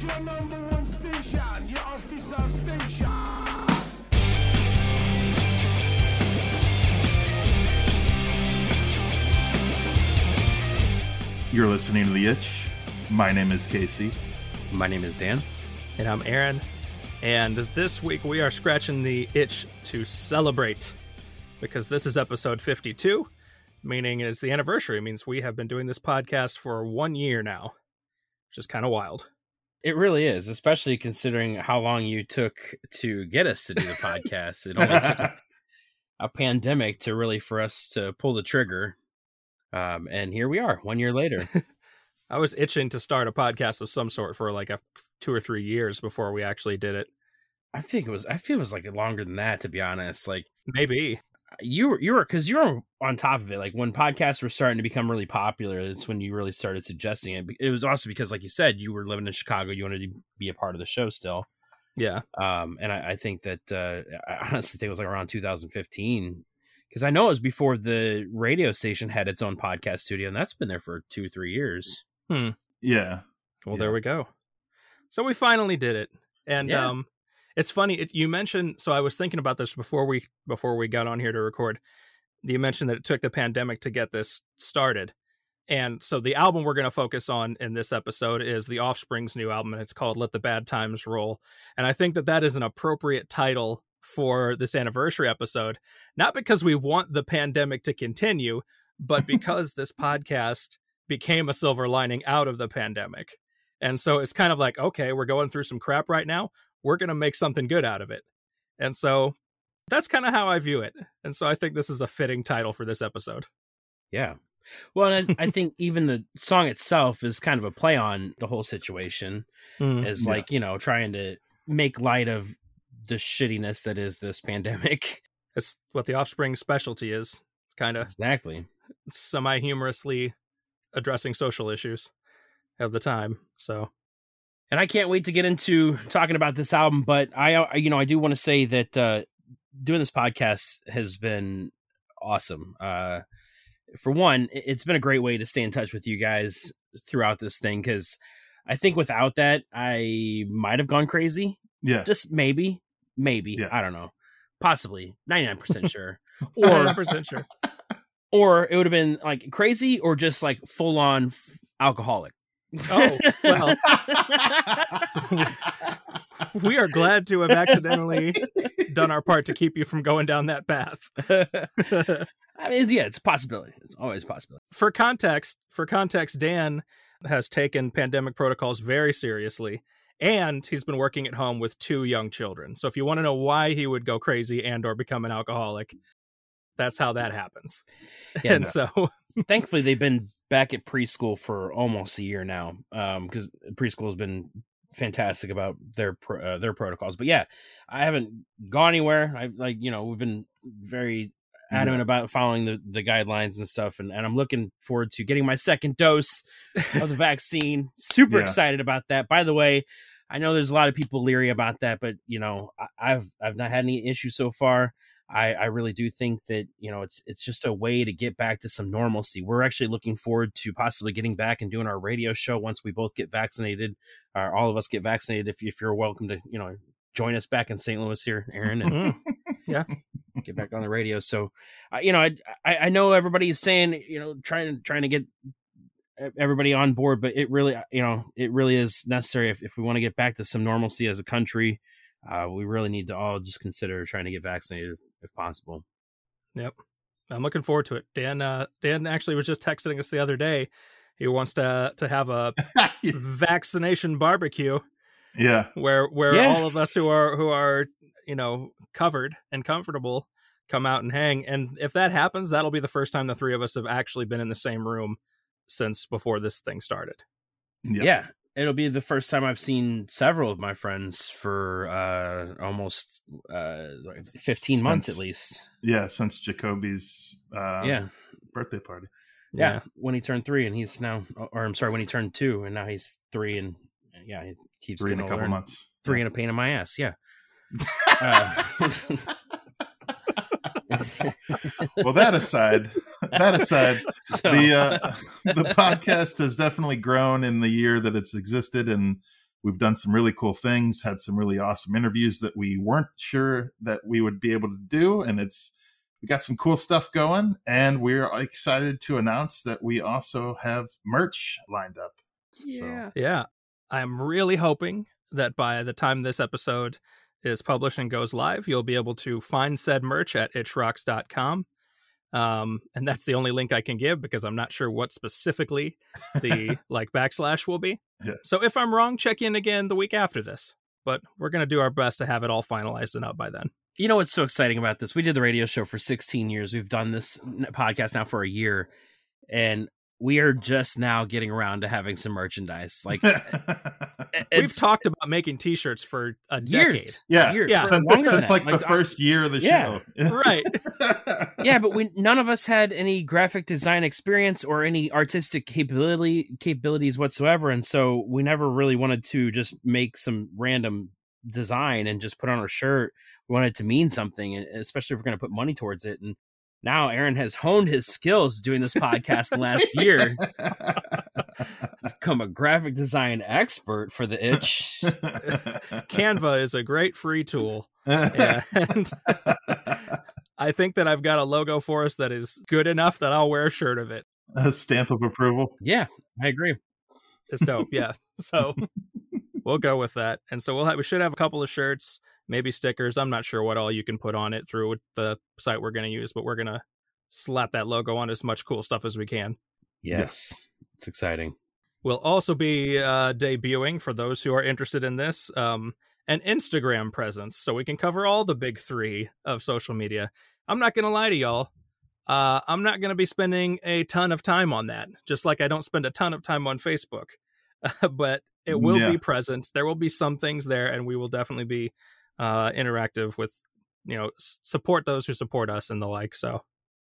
is your number one station, your official station. You're listening to The Itch. My name is Casey. My name is Dan. And I'm Aaron. And this week we are scratching the itch to celebrate because this is episode 52, meaning it's the anniversary. It means we have been doing this podcast for one year now, which is kind of wild. It really is, especially considering how long you took to get us to do the podcast. It only took a pandemic to really for us to pull the trigger. Um, and here we are, one year later. I was itching to start a podcast of some sort for like a two or three years before we actually did it. I think it was. I feel it was like longer than that, to be honest. Like maybe you were you were because you were on top of it. Like when podcasts were starting to become really popular, it's when you really started suggesting it. It was also because, like you said, you were living in Chicago. You wanted to be a part of the show still. Yeah. Um, and I, I think that uh, I honestly think it was like around 2015 because I know it was before the radio station had its own podcast studio, and that's been there for two three years. Hmm. Yeah. Well, Yeah. there we go. So we finally did it, and Yeah. um, it's funny. It, you mentioned. So I was thinking about this before we before we got on here to record. You mentioned that it took the pandemic to get this started, and so the album we're going to focus on in this episode is the Offspring's new album, and it's called "Let the Bad Times Roll." And I think that that is an appropriate title for this anniversary episode, not because we want the pandemic to continue, but because this podcast became a silver lining out of the pandemic. And so it's kind of like, okay, we're going through some crap right now. We're going to make something good out of it. And so that's kind of how I view it. And so I think this is a fitting title for this episode. Yeah. Well, and I, I think even the song itself is kind of a play on the whole situation, mm, as Yeah. like you know trying to make light of the shittiness that is this pandemic. It's what the offspring specialty is, kind of Exactly. semi humorously addressing social issues of the time. So, and I can't wait to get into talking about this album. But I, uh, you know, I do want to say that uh, doing this podcast has been awesome. Uh, for one, it- it's been a great way to stay in touch with you guys throughout this thing because I think without that, I might have gone crazy. Yeah. Just maybe, maybe Yeah. I don't know, possibly ninety nine percent sure, or 100% sure. or it would have been like crazy or just like full on alcoholic. Oh, well, we are glad to have accidentally done our part to keep you from going down that path. I mean, yeah, it's a possibility. It's always a possibility. for context, for context, Dan has taken pandemic protocols very seriously, and he's been working at home with two young children. So if you want to know why he would go crazy and or become an alcoholic, that's how that happens. Yeah, and no. so Thankfully, they've been back at preschool for almost a year now, because preschool has been fantastic about their uh, their protocols. But yeah, I haven't gone anywhere. I like you know we've been very adamant about following the, the guidelines and stuff, and, and I'm looking forward to getting my second dose of the vaccine. Super Yeah. excited about that. By the way, I know there's a lot of people leery about that, but you know, I, I've I've not had any issues so far. I, I really do think that you know it's it's just a way to get back to some normalcy. We're actually looking forward to possibly getting back and doing our radio show once we both get vaccinated, or all of us get vaccinated. If if you're welcome to you know join us back in St. Louis here, Aaron, and Mm, get back on the radio. So, I you know, I, I I know everybody's saying you know trying trying to get everybody on board, but it really you know it really is necessary if if we want to get back to some normalcy as a country. Uh, we really need to all just consider trying to get vaccinated if, if possible. Yep. I'm looking forward to it. Dan uh Dan actually was just texting us the other day. He wants to to have a vaccination barbecue yeah. where where Yeah. all of us who are who are, you know, covered and comfortable come out and hang. And if that happens, that'll be the first time the three of us have actually been in the same room since before this thing started. Yeah. Yeah. It'll be the first time I've seen several of my friends for uh, almost uh, like 15 months at least. Yeah, since Jacoby's uh, yeah. birthday party. yeah. When he turned three and he's now, or I'm sorry, when he turned two and now he's three and yeah, he keeps Three in a couple older months. Three and a pain in my ass. Yeah. Uh, well, that aside, that aside, so- the uh, the podcast has definitely grown in the year that it's existed, and we've done some really cool things, had some really awesome interviews that we weren't sure that we would be able to do. And it's, we got some cool stuff going. And we're excited to announce that we also have merch lined up. So, Yeah. I'm really hoping that by the time this episode is published and goes live, you'll be able to find said merch at itchrocks.com. Um, and that's the only link I can give because I'm not sure what specifically the like backslash will be. Yeah. So if I'm wrong, check in again the week after this. But we're gonna do our best to have it all finalized and up by then. You know what's so exciting about this? We did the radio show for 16 years. We've done this podcast now for a year, and we are just now getting around to having some merchandise. Like We've talked about making T-shirts for a decade. years. Yeah. years, Yeah. for since, since that. like, the I- first year of the Yeah. show. Right. yeah, but we none of us had any graphic design experience or any artistic capability capabilities whatsoever, and so we never really wanted to just make some random design and just put on our shirt. We wanted it to mean something, and especially if we're going to put money towards it. And now Aaron has honed his skills doing this podcast last year. He's become a graphic design expert for the itch. Canva is a great free tool. And I think that I've got a logo for us that is good enough that I'll wear a shirt of it. a stamp of approval. Yeah, I agree. It's dope. Yeah. So we'll go with that. And so we'll have we should have a couple of shirts, maybe stickers. I'm not sure what all you can put on it through the site we're going to use, but we're going to slap that logo on as much cool stuff as we can. Yes, it's exciting. We'll also be uh, debuting for those who are interested in this um, an Instagram presence, so we can cover all the big three of social media. I'm not going to lie to y'all. Uh, I'm not going to be spending a ton of time on that, just like I don't spend a ton of time on Facebook. but it will Yeah. be present. There will be some things there, and we will definitely be uh, interactive with, you know, support those who support us and the like. So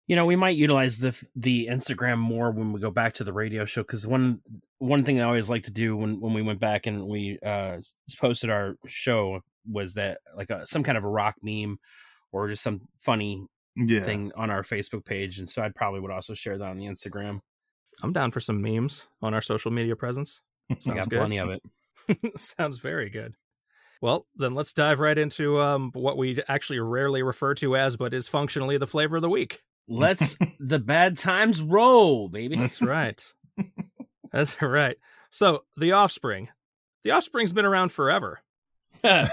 you know we might utilize the the instagram more when we go back to the radio show because one one thing i always like to do when when we went back and we uh posted our show was that like a, some kind of a rock meme or just some funny Yeah. thing on our facebook page and so i probably would also share that on the instagram I'm down for some memes on our social media presence. i Sounds got good. plenty of it Sounds very good. Well, then let's dive right into um, what we actually rarely refer to as, but is functionally the flavor of the week. let's the bad times roll baby That's right. That's right. So, The Offspring. The Offspring's been around forever. to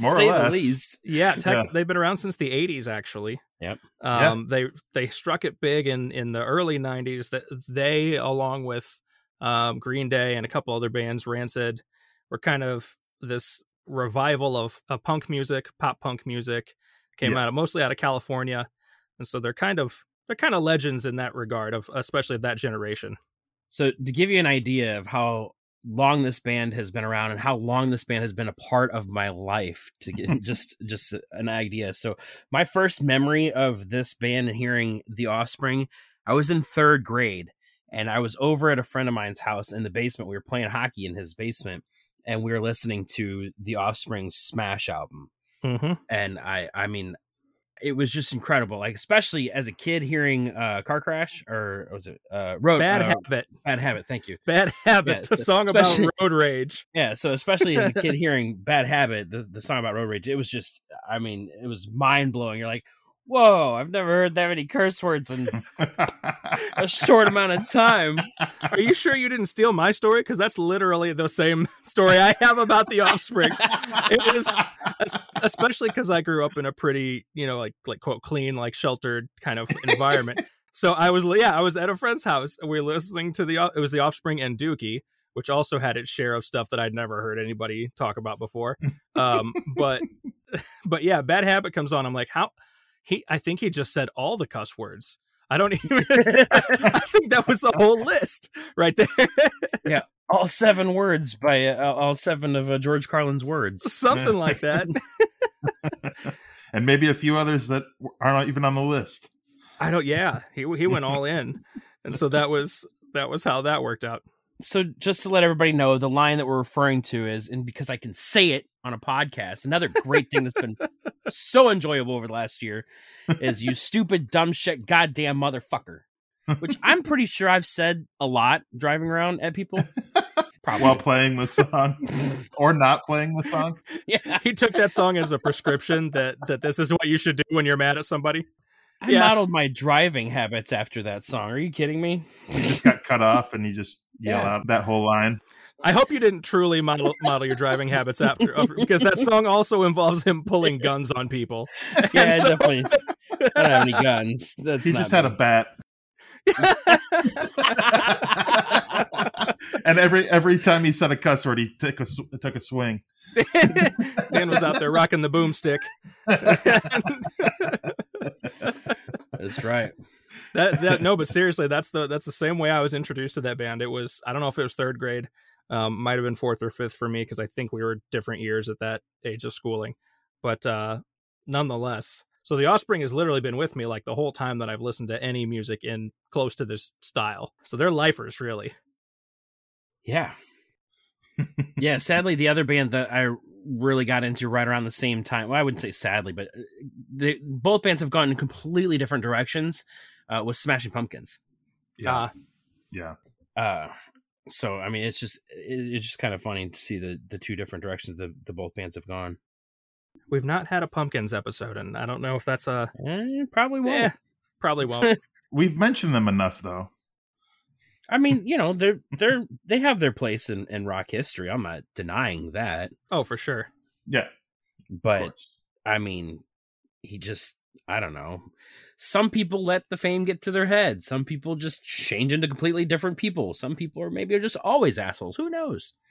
More or say the less. least Yeah, tech, Yeah. they've been around since the 80s actually. Yep. Um they they struck it big in in the early 90s that they along with um Green Day and a couple other bands Rancid were kind of this revival of, of punk music, pop punk music came Yeah. out of mostly out of California. And so they're kind of they're kind of legends in that regard of especially of that generation. So to give you an idea of how long this band has been around and how long this band has been a part of my life to get just just an idea. So my first memory of this band and hearing The Offspring, I was in 3rd grade and I was over at a friend of mine's house in the basement. We were playing hockey in his basement and we were listening to The Offspring's Smash album Mm-hmm. and I I mean it was just incredible like especially as a kid hearing uh car crash or was it uh road Bad uh, habit. bad habit thank you Bad habit. Yeah, the song about road rage. yeah so especially as a kid hearing bad habit the, the song about road rage it was just i mean it was mind-blowing you're like whoa i've never heard that many curse words in a short amount of time Are you sure you didn't steal my story? Because that's literally the same story I have about the offspring. It was especially because I grew up in a pretty, you know, like like quote clean, like sheltered kind of environment. so I was, yeah, I was at a friend's house. We were listening to the. It was the offspring and Dookie, which also had its share of stuff that I'd never heard anybody talk about before. Um, but but yeah, bad habit comes on. I'm like, how he? I think he just said all the cuss words. I don't even. I think that was the whole list right there. Yeah. All seven words by uh, all seven of uh, george carlin's words Something like that. and maybe a few others that are not even on the list. I don't. Yeah, he he went all in, and so that was that was how that worked out. so just to let everybody know the line that we're referring to is and because i can say it on a podcast another great thing that's been so enjoyable over the last year is you stupid dumb shit goddamn motherfucker which i'm pretty sure i've said a lot driving around at people Probably. while playing the song or not playing the song. yeah. he took that song as a prescription that that this is what you should do when you're mad at somebody. I Yeah. modeled my driving habits after that song. Are you kidding me? He just got cut off and he just yelled Yeah. out that whole line. I hope you didn't truly model model your driving habits after because that song also involves him pulling guns on people. Yeah, so- definitely. I don't have any guns. That's he not just had a bat. and every every time he said a cuss word, he took a took a swing. Dan was out there rocking the boomstick. That's right. that that no, but seriously, that's the that's the same way I was introduced to that band. It was I don't know if it was third grade, um, might have been fourth or fifth for me because I think we were different years at that age of schooling, but uh, nonetheless. So the Offspring has literally been with me like the whole time that I've listened to any music in close to this style. So they're lifers, really. Yeah. yeah, sadly, the other band that I really got into right around the same time, well, I wouldn't say sadly, but uh, they, both bands have gone in completely different directions, uh, was Smashing Pumpkins. Yeah, Uh, yeah. Uh, so, I mean, it's just it, it's just kind of funny to see the, the two different directions the, the both bands have gone. we've not had a Pumpkins episode, and I don't know if that's a Eh, probably won't. eh, probably won't. We've mentioned them enough, though. I mean, you know, they're they're they have their place in, in rock history. I'm not denying that, oh, for sure. Yeah, but. I mean, he just I don't know. Some people let the fame get to their head. Some people just change into completely different people. Some people are maybe are just always assholes. Who knows?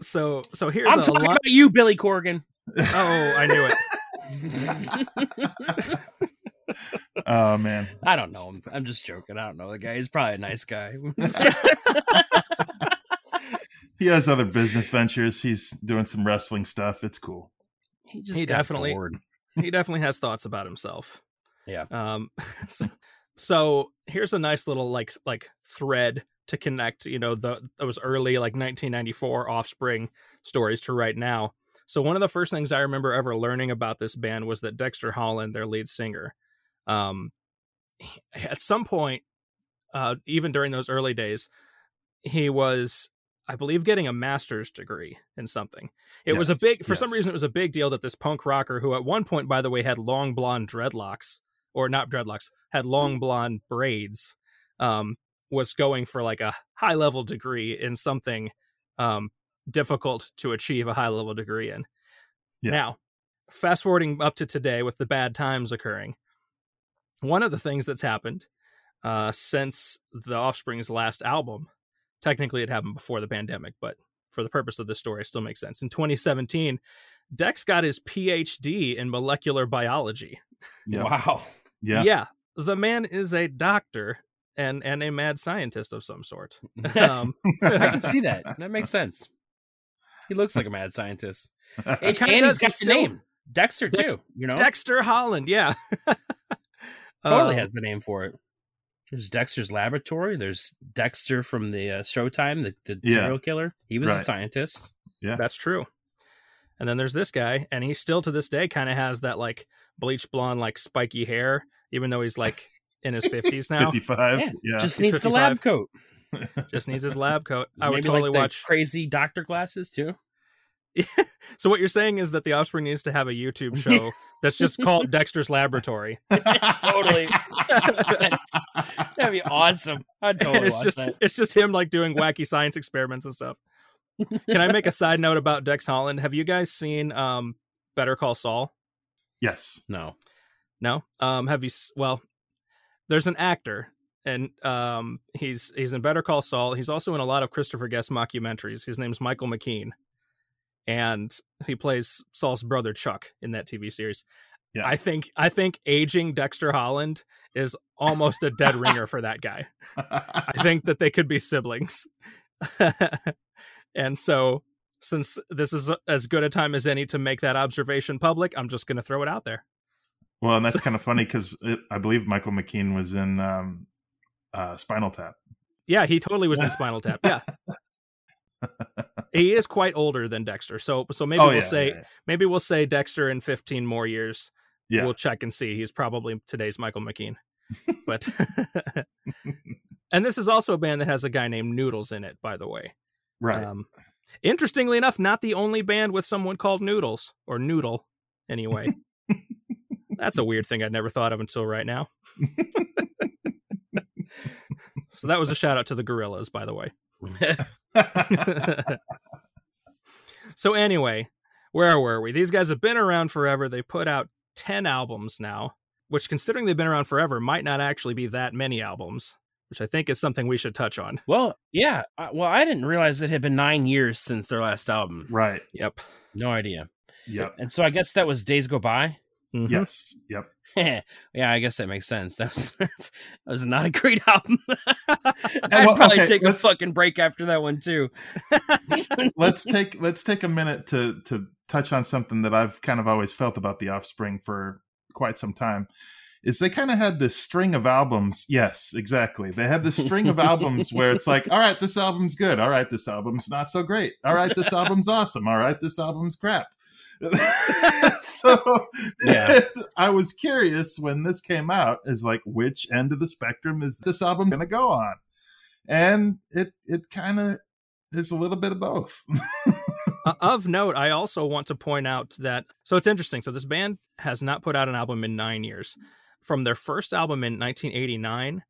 So so here's I'm a talking lot. about you, Billy Corgan. Oh, I knew it. oh man, I don't know him. I'm just joking. I don't know the guy. He's probably a nice guy. he has other business ventures. He's doing some wrestling stuff. It's cool. He just He definitely- bored. he definitely has thoughts about himself. Yeah. Um. So, so here's a nice little like like thread to connect. You know the those early like 1994 Offspring stories to right now. So one of the first things I remember ever learning about this band was that Dexter Holland, their lead singer, um, at some point, uh, even during those early days, he was, I believe, getting a master's degree in something. It was a big, for some reason, it was a big deal that this punk rocker, who at one point, by the way, had long blonde dreadlocks, or not dreadlocks, had long blonde braids, um, was going for like a high level degree in something um, difficult to achieve a high level degree in. Yeah. Now, fast forwarding up to today with the bad times occurring, one of the things that's happened uh, since the Offspring's last album, technically it happened before the pandemic, but for the purpose of this story, it still makes sense. In 2017, Dex got his PhD in molecular biology. Yeah, Wow. yeah. yeah the man is a doctor and and a mad scientist of some sort. Um, I can see that. That makes sense. He looks like a mad scientist. And, kinda and does. he's got the still- name. Dexter, Dex- too. You know? Dexter Holland, yeah. totally Uh, has the name for it. There's Dexter's Laboratory. There's Dexter from the uh, Showtime, the, the Yeah. serial killer. He was a scientist. Yeah, That's true. And then there's this guy, and he still to this day kind of has that like bleach blonde, like spiky hair, even though he's like in his 50s now. Fifty-five. Yeah, Yeah, Just He's needs the lab coat. Just needs his lab coat. I would totally like the watch. crazy doctor glasses too. So what you're saying is that the Offspring needs to have a YouTube show that's just called Dexter's Laboratory. totally. That'd be awesome. I'd totally it's watch just that. it's just him like doing wacky science experiments and stuff. Can I make a side note about Dex Holland? Have you guys seen um Better Call Saul? yes. No. No. Um have you well there's an actor and um he's he's in Better Call Saul. He's also in a lot of Christopher Guest mockumentaries. His name's Michael McKean. And he plays Saul's brother Chuck in that TV series. Yeah. I think I think aging Dexter Holland is almost a dead ringer for that guy. I think that they could be siblings. and so, since this is as good a time as any to make that observation public, I'm just going to throw it out there. well, and that's kind of funny because I believe Michael McKean was in um, uh, Spinal Tap. Yeah, he totally was in Spinal Tap. Yeah. he is quite older than Dexter. So so maybe oh we'll yeah, say yeah, maybe we'll say Dexter in 15 more years. yeah. We'll check and see. He's probably today's Michael McKean. But And this is also a band that has a guy named Noodles in it, by the way. Right. Um, interestingly enough, not the only band with someone called Noodles or Noodle, anyway. That's a weird thing I'd never thought of until right now. so that was a shout out to the Gorillaz, by the way. so anyway, where were we? These guys have been around forever. They put out 10 albums now, which considering they've been around forever might not actually be that many albums, which I think is something we should touch on. well, yeah. Well, I didn't realize it had been nine years since their last album. right. Yep. No idea. Yep. And so I guess that was Days Go By. Mhm. Yes. Yep. yeah, I guess that makes sense. That was that was not a great album. I'd well, probably okay, take a fucking break after that one too. let's take let's take a minute to to touch on something that I've kind of always felt about the Offspring for quite some time. Is they kind of had this string of albums. Yes, exactly. They had this string of albums where it's like, all right, this album's good. All right, this album's not so great. All right, this album's awesome. All right, this album's crap. so Yeah. I was curious when this came out, is like which end of the spectrum is this album gonna go on? And it it kind of is a little bit of both. Uh, of note, I also want to point out that so it's interesting. So this band has not put out an album in nine years. From their first album in 1989,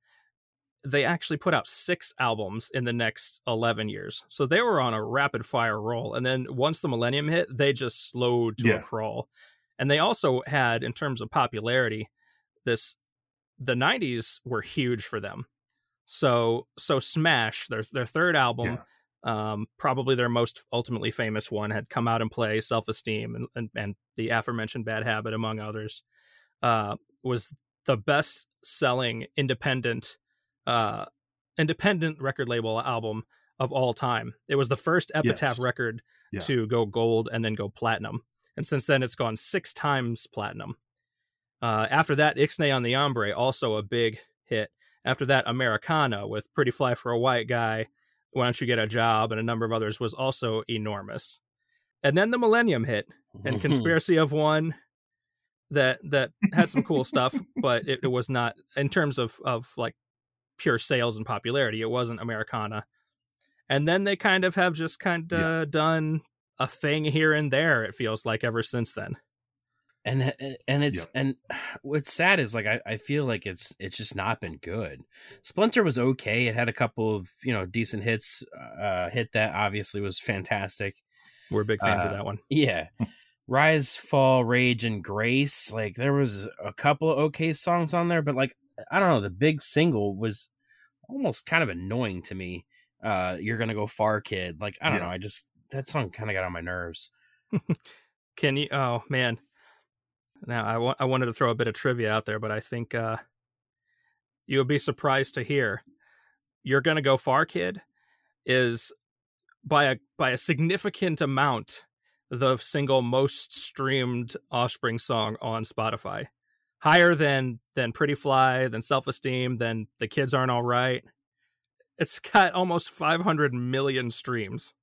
they actually put out six albums in the next 11 years. So they were on a rapid fire roll. And then once the millennium hit, they just slowed to Yeah. a crawl. And they also had, in terms of popularity, this the 90s were huge for them. So so Smash, their their third album, Yeah. um, probably their most ultimately famous one had come out and play self esteem and, and and the aforementioned bad habit among others uh, was the best selling independent uh, independent record label album of all time. It was the first Epitaph Yes. record Yeah. to go gold and then go platinum, and since then it's gone six times platinum. Uh, after that, Ixnay on the Hombre, also a big hit. After that, Americana with Pretty Fly for a White Guy, Why Don't You Get a Job, and a number of others was also enormous. And then the Millennium hit, and Conspiracy of One that that had some cool stuff, but it, it was not in terms of of like pure sales and popularity. It wasn't Americana. And then they kind of have just kind of done a thing here and there. It feels like ever since then. and and it's Yep. and what's sad is like I, I feel like it's it's just not been good splinter was okay it had a couple of you know decent hits uh hit that obviously was fantastic We're big fans of Uh, that one. yeah rise fall rage and grace like there was a couple of okay songs on there but like i don't know the big single was almost kind of annoying to me uh you're gonna go far kid like i don't Yeah. know i just that song kind of got on my nerves Can you? Oh man. Now I wa- I wanted to throw a bit of trivia out there, but I think uh, you would be surprised to hear "You're Gonna Go Far, Kid" is by a by a significant amount the single most streamed Offspring song on Spotify, higher than than Pretty Fly, than Self Esteem, than The Kids Aren't All Right. It's got almost 500 million streams.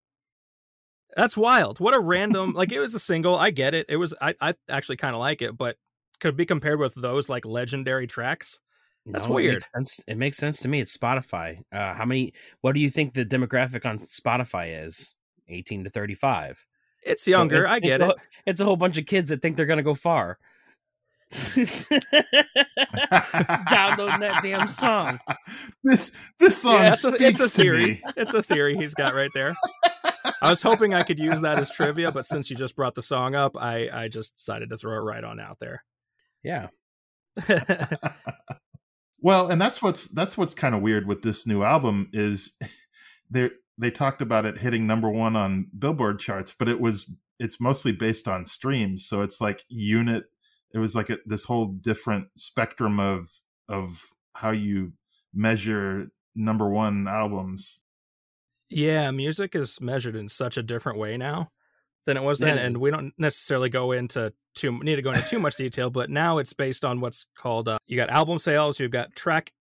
That's wild. What a random like it was a single. I get it. It was I I actually kind of like it, but could be compared with those like legendary tracks. That's No, It weird. makes, sense. it makes sense to me. It's Spotify. Uh, how many? What do you think the demographic on Spotify is? Eighteen to thirty-five. It's So younger. it's- I get it's it. a- It's a whole bunch of kids that think they're gonna go far. Downloading that damn song. this this song Yeah, it's a, speaks it's a to theory. me. It's a theory he's got right there. I was hoping I could use that as trivia, but since you just brought the song up, I I just decided to throw it right on out there. Yeah. Well, and that's what's that's what's kind of weird with this new album is they they talked about it hitting number one on Billboard charts, but it was it's mostly based on streams, so it's like unit. It was like a, this whole different spectrum of of how you measure number one albums. Yeah, music is measured in such a different way now than it was then, it and we don't necessarily go into too need to go into too much detail. But now it's based on what's called uh, you got album sales, you've got track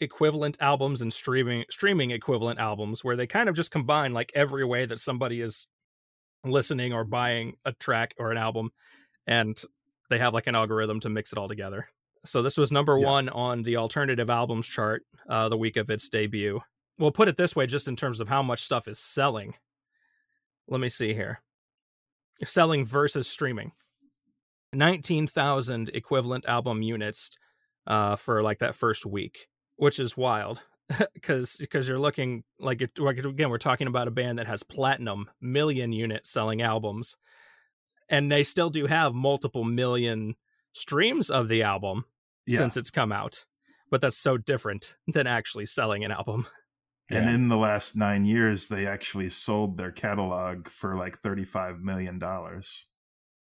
equivalent albums, and streaming streaming equivalent albums, where they kind of just combine like every way that somebody is listening or buying a track or an album, and they have like an algorithm to mix it all together. So this was number Yeah. one on the alternative albums chart uh, the week of its debut. We'll put it this way, just in terms of how much stuff is selling. Let me see here. Selling versus streaming. 19,000 equivalent album units uh, for like that first week, which is wild. Because because you're looking like it, like, again we're talking about a band that has platinum million unit selling albums, and they still do have multiple million streams of the album Yeah. since it's come out. But that's so different than actually selling an album. And Yeah. in the last nine years, they actually sold their catalog for like thirty-five million dollars.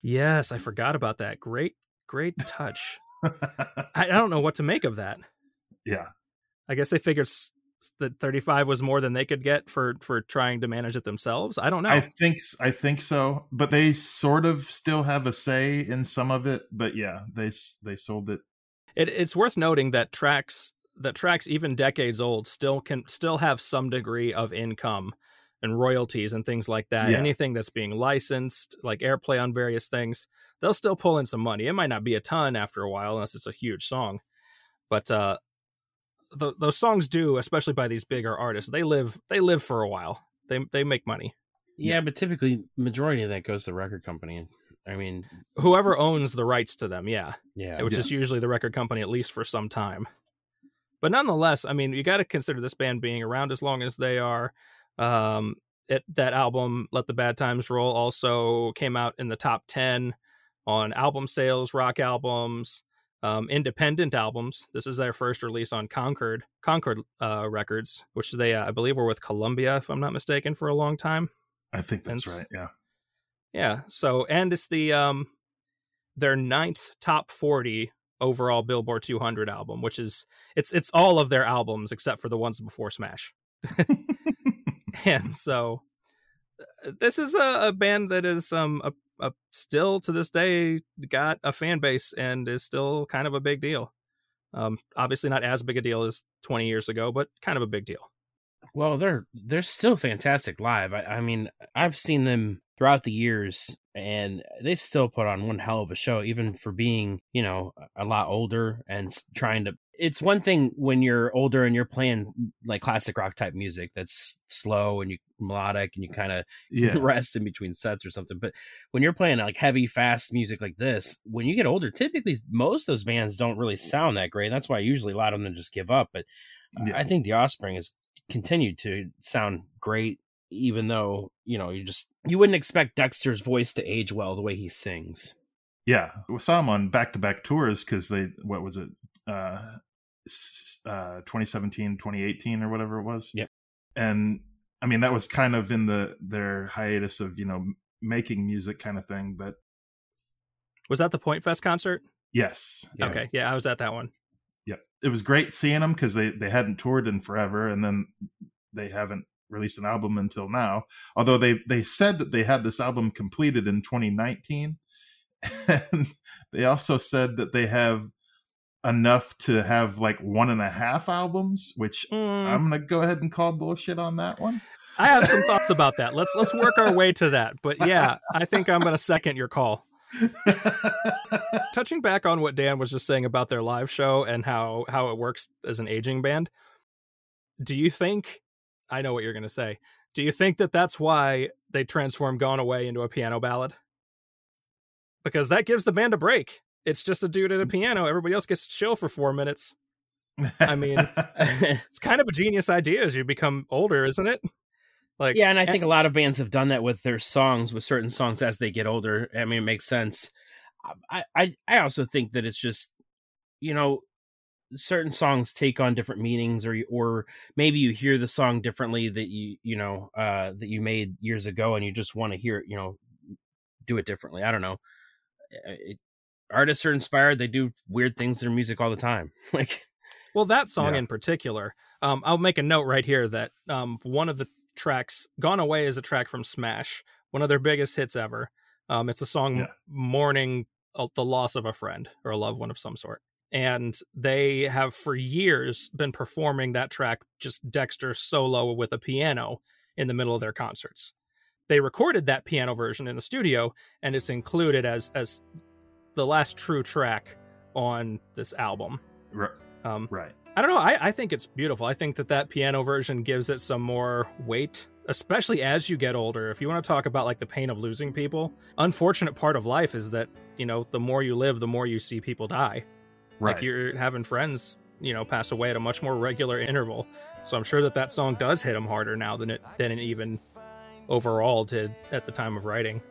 Yes, I forgot about that. Great, great touch. I, I don't know what to make of that. yeah, I guess they figured s- that 35 was more than they could get for for trying to manage it themselves. I don't know. I think I think so. But they sort of still have a say in some of it. But yeah, they they sold it. it, it's worth noting that tracks that tracks even decades old still can still have some degree of income and royalties and things like that. Yeah. Anything that's being licensed, like airplay on various things, they'll still pull in some money. It might not be a ton after a while unless it's a huge song, but uh, th- those songs do, especially by these bigger artists, they live they live for a while. They they make money. Yeah, but typically majority of that goes to the record company. I mean, Whoever owns the rights to them, yeah. yeah. which Yeah. is usually the record company at least for some time. But nonetheless, I mean, you got to consider this band being around as long as they are. Um, it, that album, "Let the Bad Times Roll," also came out in the top ten on album sales, rock albums, um, independent albums. This is their first release on Concord Concord uh, Records, which they, uh, I believe, were with Columbia, if I'm not mistaken, for a long time. I think that's And right. Yeah. Yeah. So, and it's the um their ninth top 40 overall Billboard 200 album, which is it's it's all of their albums except for the ones before Smash. and so this is a, a band that is um a, a still to this day got a fan base and is still kind of a big deal. Um obviously not as big a deal as 20 years ago, but kind of a big deal. Well, they're they're still fantastic live. I, I mean, I've seen them throughout the years, and they still put on one hell of a show, even for being you know a lot older and trying to. It's one thing when you're older and you're playing like classic rock type music that's slow and you melodic and you kind of Yeah. rest in between sets or something. But when you're playing like heavy, fast music like this, when you get older, typically most of those bands don't really sound that great. That's why usually a lot of them just give up. But uh, Yeah. I think the Offspring has continued to sound great, even though you know you just you wouldn't expect Dexter's voice to age well the way he sings. Yeah, we saw him on back-to-back tours because they what was it, uh, uh, 2017, 2018, or whatever it was. Yeah, And I mean that was kind of in the their hiatus of you know making music kind of thing. But Was that the Point Fest concert? yes, Yeah. Okay. Yeah, I was at that one. yeah, it was great seeing them because they they hadn't toured in forever, and then they haven't released an album until now. Although they they said that they had this album completed in 2019, and they also said that they have enough to have like one and a half albums, which Mm, I'm gonna go ahead and call bullshit on that one. I have some thoughts about that. Let's let's work our way to that. But yeah, I think I'm going to second your call. Touching back on what Dan was just saying about their live show and how how it works as an aging band. Do you think I know what you're going to say. Do you think that that's why they transform Gone Away into a piano ballad? Because that gives the band a break. It's just a dude at a mm. piano. Everybody else gets to chill for 4 minutes. I mean, It's kind of a genius idea as you become older, isn't it? Like yeah, and I eh think a lot of bands have done that with their songs, with certain songs as they get older. I mean, it makes sense. I, I, I also think that it's just, you know, certain songs take on different meanings, or or maybe you hear the song differently that you you know uh, that you made years ago, and you just want to hear it, you know, do it differently. I don't know. It, artists are inspired; they do weird things to their music all the time. Like, Well, that song Yeah. in particular, um, I'll make a note right here that um, one of the tracks, "Gone Away," is a track from Smash, one of their biggest hits ever. Um, it's a song Yeah. mourning the loss of a friend or a loved one of some sort, and they have for years been performing that track just Dexter solo with a piano in the middle of their concerts. They recorded that piano version in the studio, and it's included as as the last true track on this album. Right. Um, right. I don't know. I, I think it's beautiful. I think that that piano version gives it some more weight, especially as you get older. If you want to talk about like the pain of losing people, unfortunate part of life is that you know the more you live, the more you see people die. Right. Like you're having friends, you know, pass away at a much more regular interval. So I'm sure that that song does hit him harder now than it than it even overall did at the time of writing.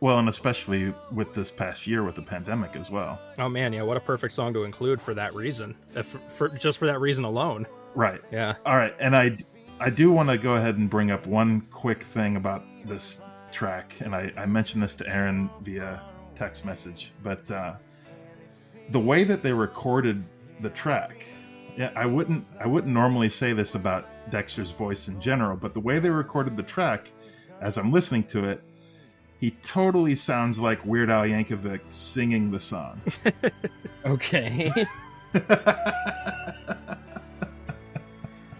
Well, and especially with this past year with the pandemic as well. Oh man, yeah, what a perfect song to include for that reason. Uh, For, for just for that reason alone. Right. Yeah. All right. And I I do want to go ahead and bring up one quick thing about this track, and I, I mentioned this to Aaron via text message, but uh, the way that they recorded the track, yeah, I wouldn't I wouldn't normally say this about Dexter's voice in general, but the way they recorded the track, as I'm listening to it, he totally sounds like Weird Al Yankovic singing the song. Okay. I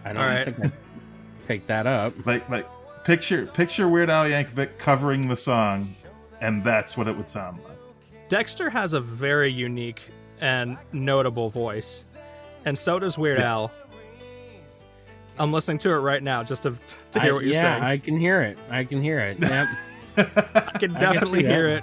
don't All right. think I picked that up. like like picture picture Weird Al Yankovic covering the song, and that's what it would sound like. Dexter has a very unique and notable voice, and so does Weird Yeah. Al. I'm listening to it right now just to, to hear I- what you're yeah, saying. I can hear it. I can hear it. Yep. I can I can definitely see hear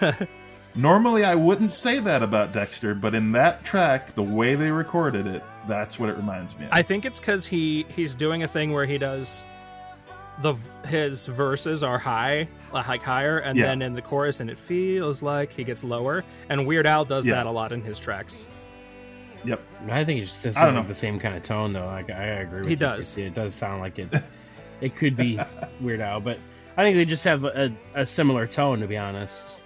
it. Normally, I wouldn't say that about Dexter, but in that track, the way they recorded it, that's what it reminds me of. I think it's because he he's doing a thing where he does the his verses are high, like higher, and Yeah. then in the chorus, and it feels like he gets lower. And Weird Al does Yeah. that a lot in his tracks. yep. I think it just doesn't have know. the same kind of tone, though. Like, I agree with you. He you. does. It, it does sound like it. It could be Weird Al, but I think they just have a, a similar tone, to be honest.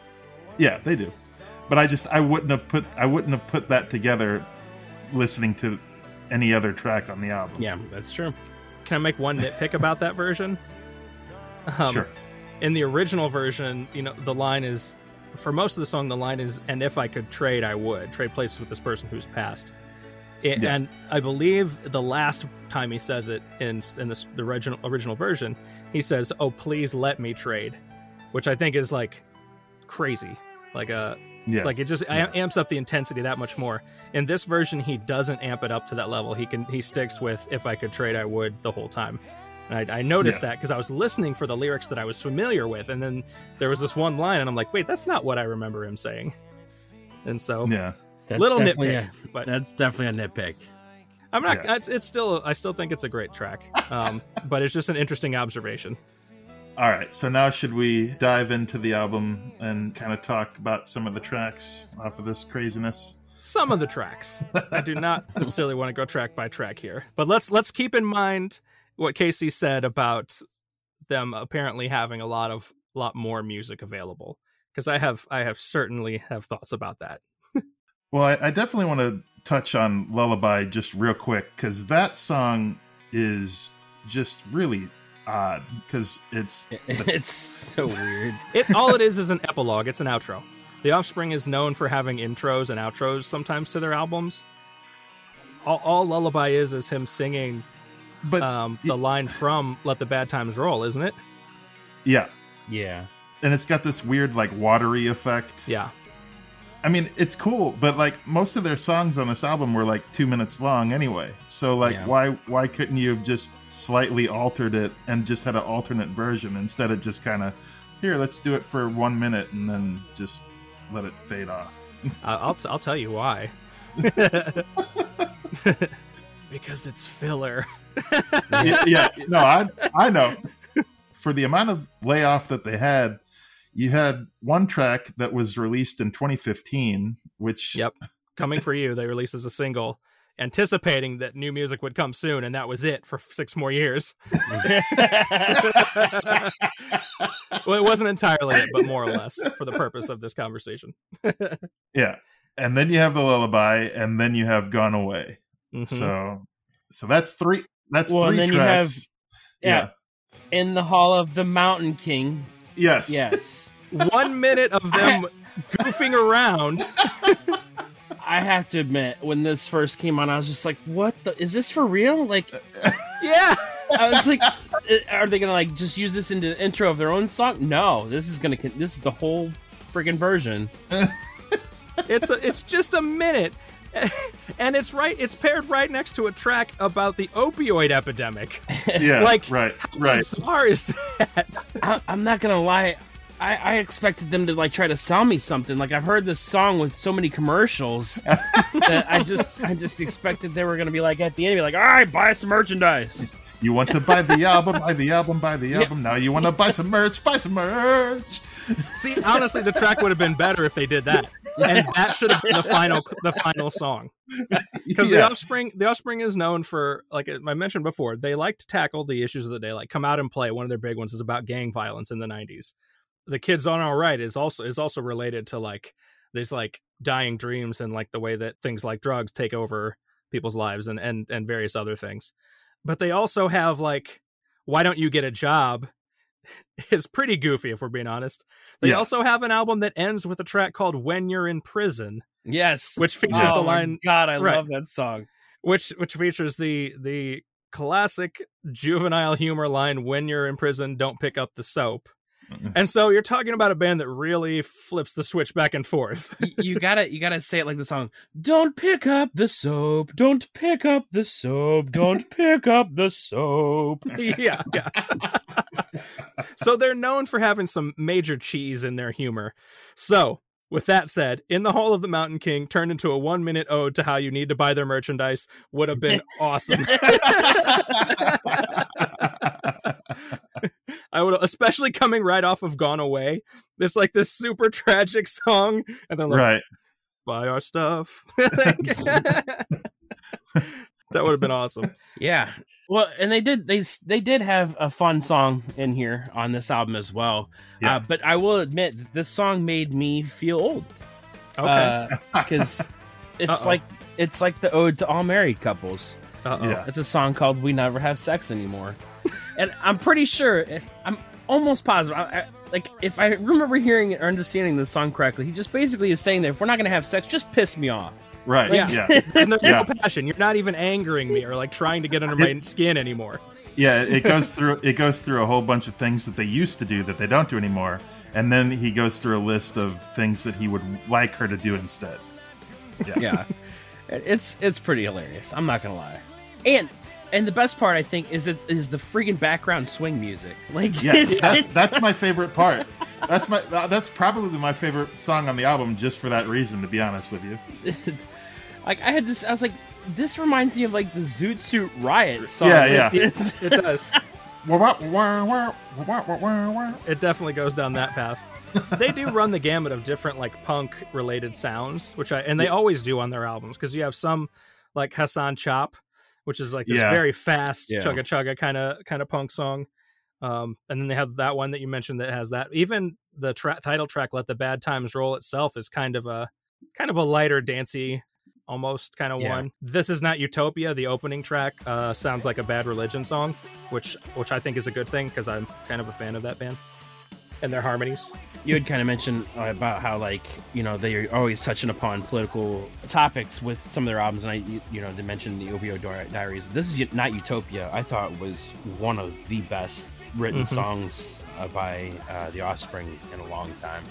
Yeah, they do. But I just I wouldn't have put I wouldn't have put that together listening to any other track on the album. Yeah, that's true. Can I make one nitpick about that version? Um, sure. in the original version, you know, the line is for most of the song. The line is, "And if I could trade, I would trade places with this person who's passed." It, Yeah. And I believe the last time he says it in in this, the original original version, he says, "Oh, please let me trade," which I think is like crazy, like a Yeah. like it just Yeah. amps up the intensity that much more. In this version, he doesn't amp it up to that level. He can he sticks with "If I could trade, I would" the whole time. And I, I noticed Yeah. that because I was listening for the lyrics that I was familiar with, and then there was this one line, and I'm like, wait, that's not what I remember him saying. And so, yeah. That's little nitpick, a- but that's definitely a nitpick. I'm not. Yeah. It's, it's still. I still think it's a great track, um, but it's just an interesting observation. All right. So now should we dive into the album and kind of talk about some of the tracks off of this craziness? some of the tracks. I do not necessarily want to go track by track here, but let's let's keep in mind what Casey said about them apparently having a lot of lot more music available because I have I have certainly have thoughts about that. Well, I, I definitely want to touch on Lullaby just real quick because that song is just really odd because it's it's so weird. It's all it is is an epilogue. It's an outro. The Offspring is known for having intros and outros sometimes to their albums. All, all Lullaby is is him singing but um, the line from "Let the Bad Times Roll," isn't it? yeah, Yeah. and it's got this weird like watery effect. Yeah. I mean, it's cool, but like most of their songs on this album were like two minutes long anyway. So like, Yeah. why why couldn't you have just slightly altered it and just had an alternate version instead of just kind of here, let's do it for one minute and then just let it fade off. I- I'll I'll tell you why. because it's filler. yeah, yeah, no, I I know. For the amount of layoff that they had, you had one track that was released in 2015, which Yep. Coming for you, they released as a single, anticipating that new music would come soon, and that was it for six more years. well, it wasn't entirely it, but more or less for the purpose of this conversation. yeah, and then you have the lullaby, and then you have Gone Away. Mhm. So, so that's three. That's Well, and three then you have- tracks. yeah. In the Hall of the Mountain King. Yes. Yes. One minute of them goofing around. I have to admit, when this first came on, I was just like, "What the? Is this for real?" Like, Yeah. I was like, "Are they gonna like just use this into the intro of their own song?" No, this is gonna. This is the whole freaking version. It's a, it's just a minute, and it's right. It's paired right next to a track about the opioid epidemic. Yeah, Like, right, How right. bizarre is that? I, I'm not gonna lie. I, I expected them to like try to sell me something. Like I've heard this song with so many commercials that I just I just expected they were gonna be like at the end, be like, all right, buy some merchandise. You want to buy the album, buy the album, buy the album. Now you want to buy some merch, buy some merch. See, honestly, the track would have been better if they did that, and that should have been the final the final song. because the offspring the offspring is known for like i mentioned before they like to tackle the issues of the day like come out and play. One of their big ones is about gang violence in the 90s the kids aren't alright is also is also related to like these like dying dreams and like the way that things like drugs take over people's lives and and and various other things. But they also have like why don't you get a job is pretty goofy if we're being honest they Yeah. also have an album that ends with a track called when you're in prison Yes, which features Oh the line God, I right. love that song. which which features the the classic juvenile humor line when you're in prison don't pick up the soap and so you're talking about a band that really flips the switch back and forth you gotta you gotta say it like the song. Don't pick up the soap. Don't pick up the soap. Don't pick up the soap. yeah yeah so they're known for having some major cheese in their humor so with that said, In the Hall of the Mountain King turned into a one minute ode to how you need to buy their merchandise would have been awesome. I would, especially coming right off of Gone Away. There's like this super tragic song, and then like, right. buy our stuff. that would have been awesome. Yeah. Well, and they did they they did have a fun song in here on this album as well. Yeah. Uh, but I will admit that this song made me feel old. Okay. Because it's Uh-oh. like it's like the ode to all married couples. Uh-oh. Yeah. It's a song called "We Never Have Sex Anymore," and I'm pretty sure if I'm almost positive, I, I, like if I remember hearing or understanding the song correctly, he just basically is saying that if we're not gonna have sex, just piss me off. Right. Yeah. Yeah. There's no Yeah. real passion. You're not even angering me or like trying to get under my skin anymore. Yeah. It goes through it goes through a whole bunch of things that they used to do that they don't do anymore. And then he goes through a list of things that he would like her to do instead. Yeah. yeah it's it's pretty hilarious i'm not gonna lie and and the best part i think is it is the freaking background swing music like Yes, it's, that's, that's my favorite part. That's my uh, that's probably my favorite song on the album, just for that reason. To be honest with you, like i had this i was like this reminds me of like the zoot suit riot song Yeah, yeah. it's- It does. It definitely goes down that path. they do run the gamut of different like punk related sounds, which I and they always do on their albums because you have some like Hassan Chop, which is like this Yeah. very fast Yeah. chugga chugga kind of kind of punk song. Um, and then they have that one that you mentioned that has that. Even the tra- title track "Let the Bad Times Roll" itself is kind of a kind of a lighter, dancey, almost kind of Yeah. one. This is not Utopia. The opening track uh, sounds like a Bad Religion song, which which I think is a good thing because I'm kind of a fan of that band and their harmonies. you had kind of mentioned uh, about how like you know they're always touching upon political topics with some of their albums and i you, you know they mentioned the opioid Di- diaries. This is not utopia i thought was one of the best written Mhm. songs uh, by uh, the offspring in a long time.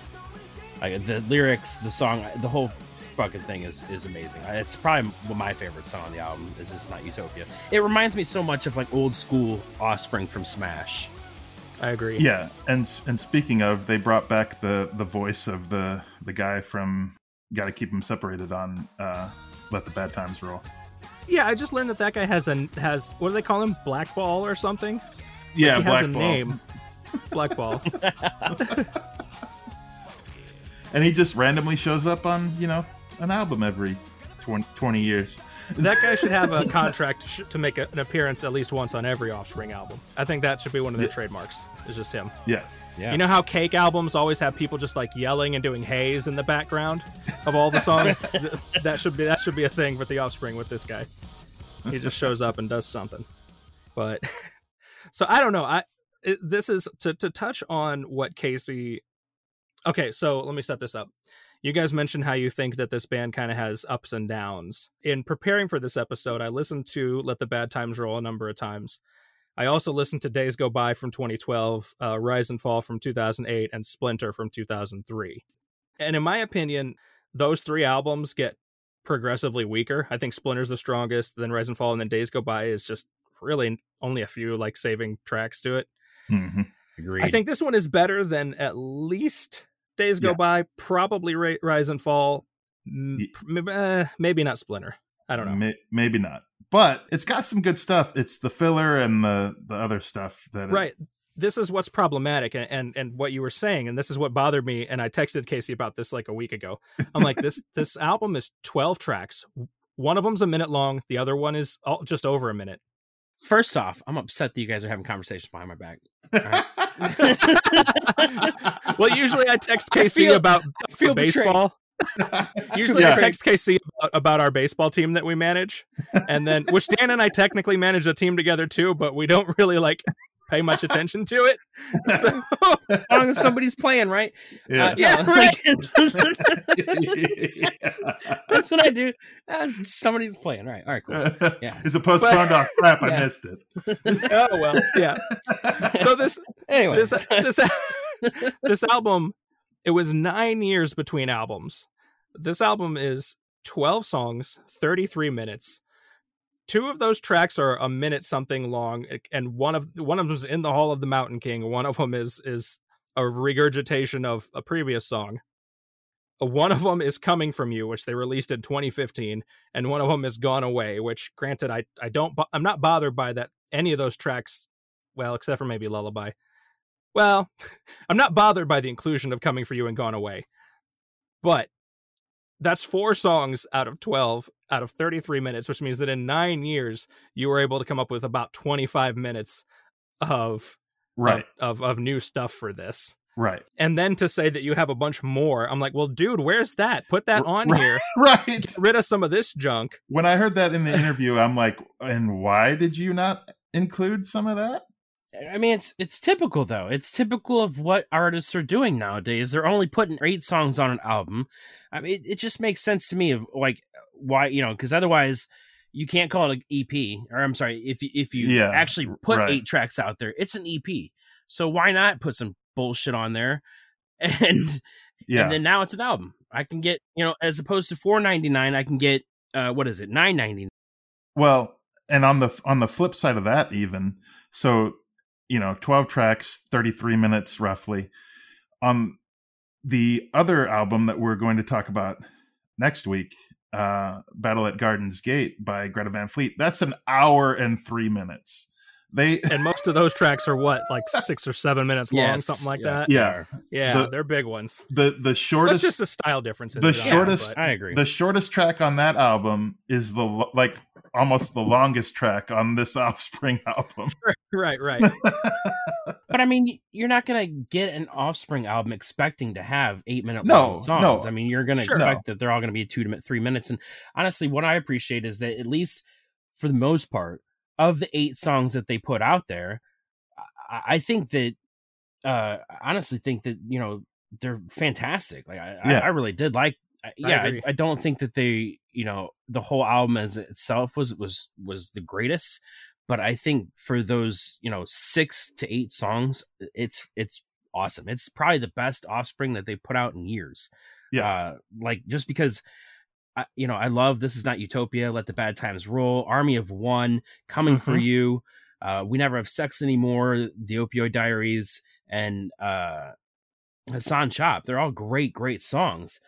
Like the lyrics the song the whole fucking thing is is amazing. It's probably my favorite song on the album is it's not utopia. It reminds me so much of like old school offspring from smash I agree. Yeah, and and speaking of, they brought back the the voice of the the guy from "Got to Keep Them Separated" on uh, "Let the Bad Times Roll." Yeah, I just learned that that guy has an has what do they call him? Blackball or something? Yeah, he Black has a Ball. name. Blackball. and he just randomly shows up on you know an album every 20, 20 years. That guy should have a contract sh- to make a, an appearance at least once on every Offspring album. I think that should be one of their trademarks. It's just him. Yeah, yeah You know how Cake albums always have people just like yelling and doing haze in the background of all the songs? That should be that should be a thing with the Offspring with this guy. He just shows up and does something. But so I don't know. I it, this is to to touch on what Casey. Okay, so let me set this up. You guys mentioned how you think that this band kind of has ups and downs. In preparing for this episode, I listened to Let the Bad Times Roll a number of times. I also listened to Days Go By from 2012, uh, Rise and Fall from 2008, and Splinter from 2003. And in my opinion, those three albums get progressively weaker. I think Splinter's the strongest, then Rise and Fall, and then Days Go By is just really only a few like saving tracks to it. Mhm. Agreed. I think this one is better than at least Days Go Yeah. By, probably Ra- Rise and Fall, m- Ye- m- eh, maybe not Splinter. I don't know. May- maybe not, but it's got some good stuff. It's the filler and the the other stuff that it- right this is what's problematic and, and and what you were saying and this is what bothered me and i texted casey about this like a week ago i'm like this this album is 12 tracks one of them's a minute long the other one is all, just over a minute First off, I'm upset that you guys are having conversations behind my back. well usually i text casey feel- about I feel baseball usually Yeah. i text Casey about, about our baseball team that we manage and then which dan and i technically manage a team together too but we don't really like pay much attention to it so As long as somebody's playing, right? yeah. Uh, Yeah, no, right. That's what I do. Uh, somebody's playing. right? All right, Cool. Yeah. Is it postponed off crap? I missed it. oh well yeah so this Anyway, this this this album it was 9 years between albums. This album is 12 songs, 33 minutes. Two of those tracks are a minute something long and one of one of them is in the Hall of the Mountain King, one of them is is a regurgitation of a previous song. Uh, One of them is Coming for You, which they released in 2015, and one of them is Gone Away, which granted I I don't I'm not bothered by that any of those tracks well, except for maybe Lullaby. Well, I'm not bothered by the inclusion of Coming for You and Gone Away. But that's four songs out of 12 out of 33 minutes, which means that in 9 years you were able to come up with about 25 minutes of Right, of, of of new stuff for this. right, And then to say that you have a bunch more, I'm like, "Well, dude, where's that? Put that on Right. here. right. Get rid of some of this junk." When I heard that in the interview, I'm like, and why did you not include some of that? I mean, it's it's typical though. It's typical of what artists are doing nowadays. They're only putting eight songs on an album. I mean, it, it just makes sense to me of like why you know because otherwise you can't call it an EP. Or I'm sorry, if you if you Yeah, actually put right. eight tracks out there, it's an EP. So why not put some bullshit on there? And Yeah, and then now it's an album. I can get you know as opposed to four ninety nine, I can get uh what is it nine ninety Well, and on the on the flip side of that, even so, you know, twelve tracks, thirty three minutes roughly. On the other album that we're going to talk about next week, uh, "Battle at Garden's Gate" by Greta Van Fleet, that's an hour and three minutes. They, And most of those tracks are what, like 6 or 7 minutes long, Yes, something like yeah. that. yeah, Yeah, The- they're big ones. the the That's shortest just a style difference. In the shortest- but- I agree. the shortest track on that album is the like almost the longest track on this Offspring album. right, right. But I mean, you're not gonna get an Offspring album expecting to have eight minute No, long songs. no. I mean, you're gonna Sure. expect that they're all gonna be two to three minutes. And honestly, what I appreciate is that at least for the most part of the eight songs that they put out there, I, I think that uh I honestly think that you know they're fantastic. Like I, Yeah. I, I really did like. Yeah, I, agree. I don't think that they, you know, the whole album as itself was was was the greatest, but I think for those, you know, six to eight songs, it's it's awesome. It's probably the best Offspring that they put out in years. Yeah. uh, like just because. I, you know, I love "This Is Not Utopia," "Let the Bad Times Roll," "Army of One," "Coming for Mhm. You," uh, "We Never Have Sex Anymore," "The Opioid Diaries," and uh, Hassan Chop. They're all great, great songs.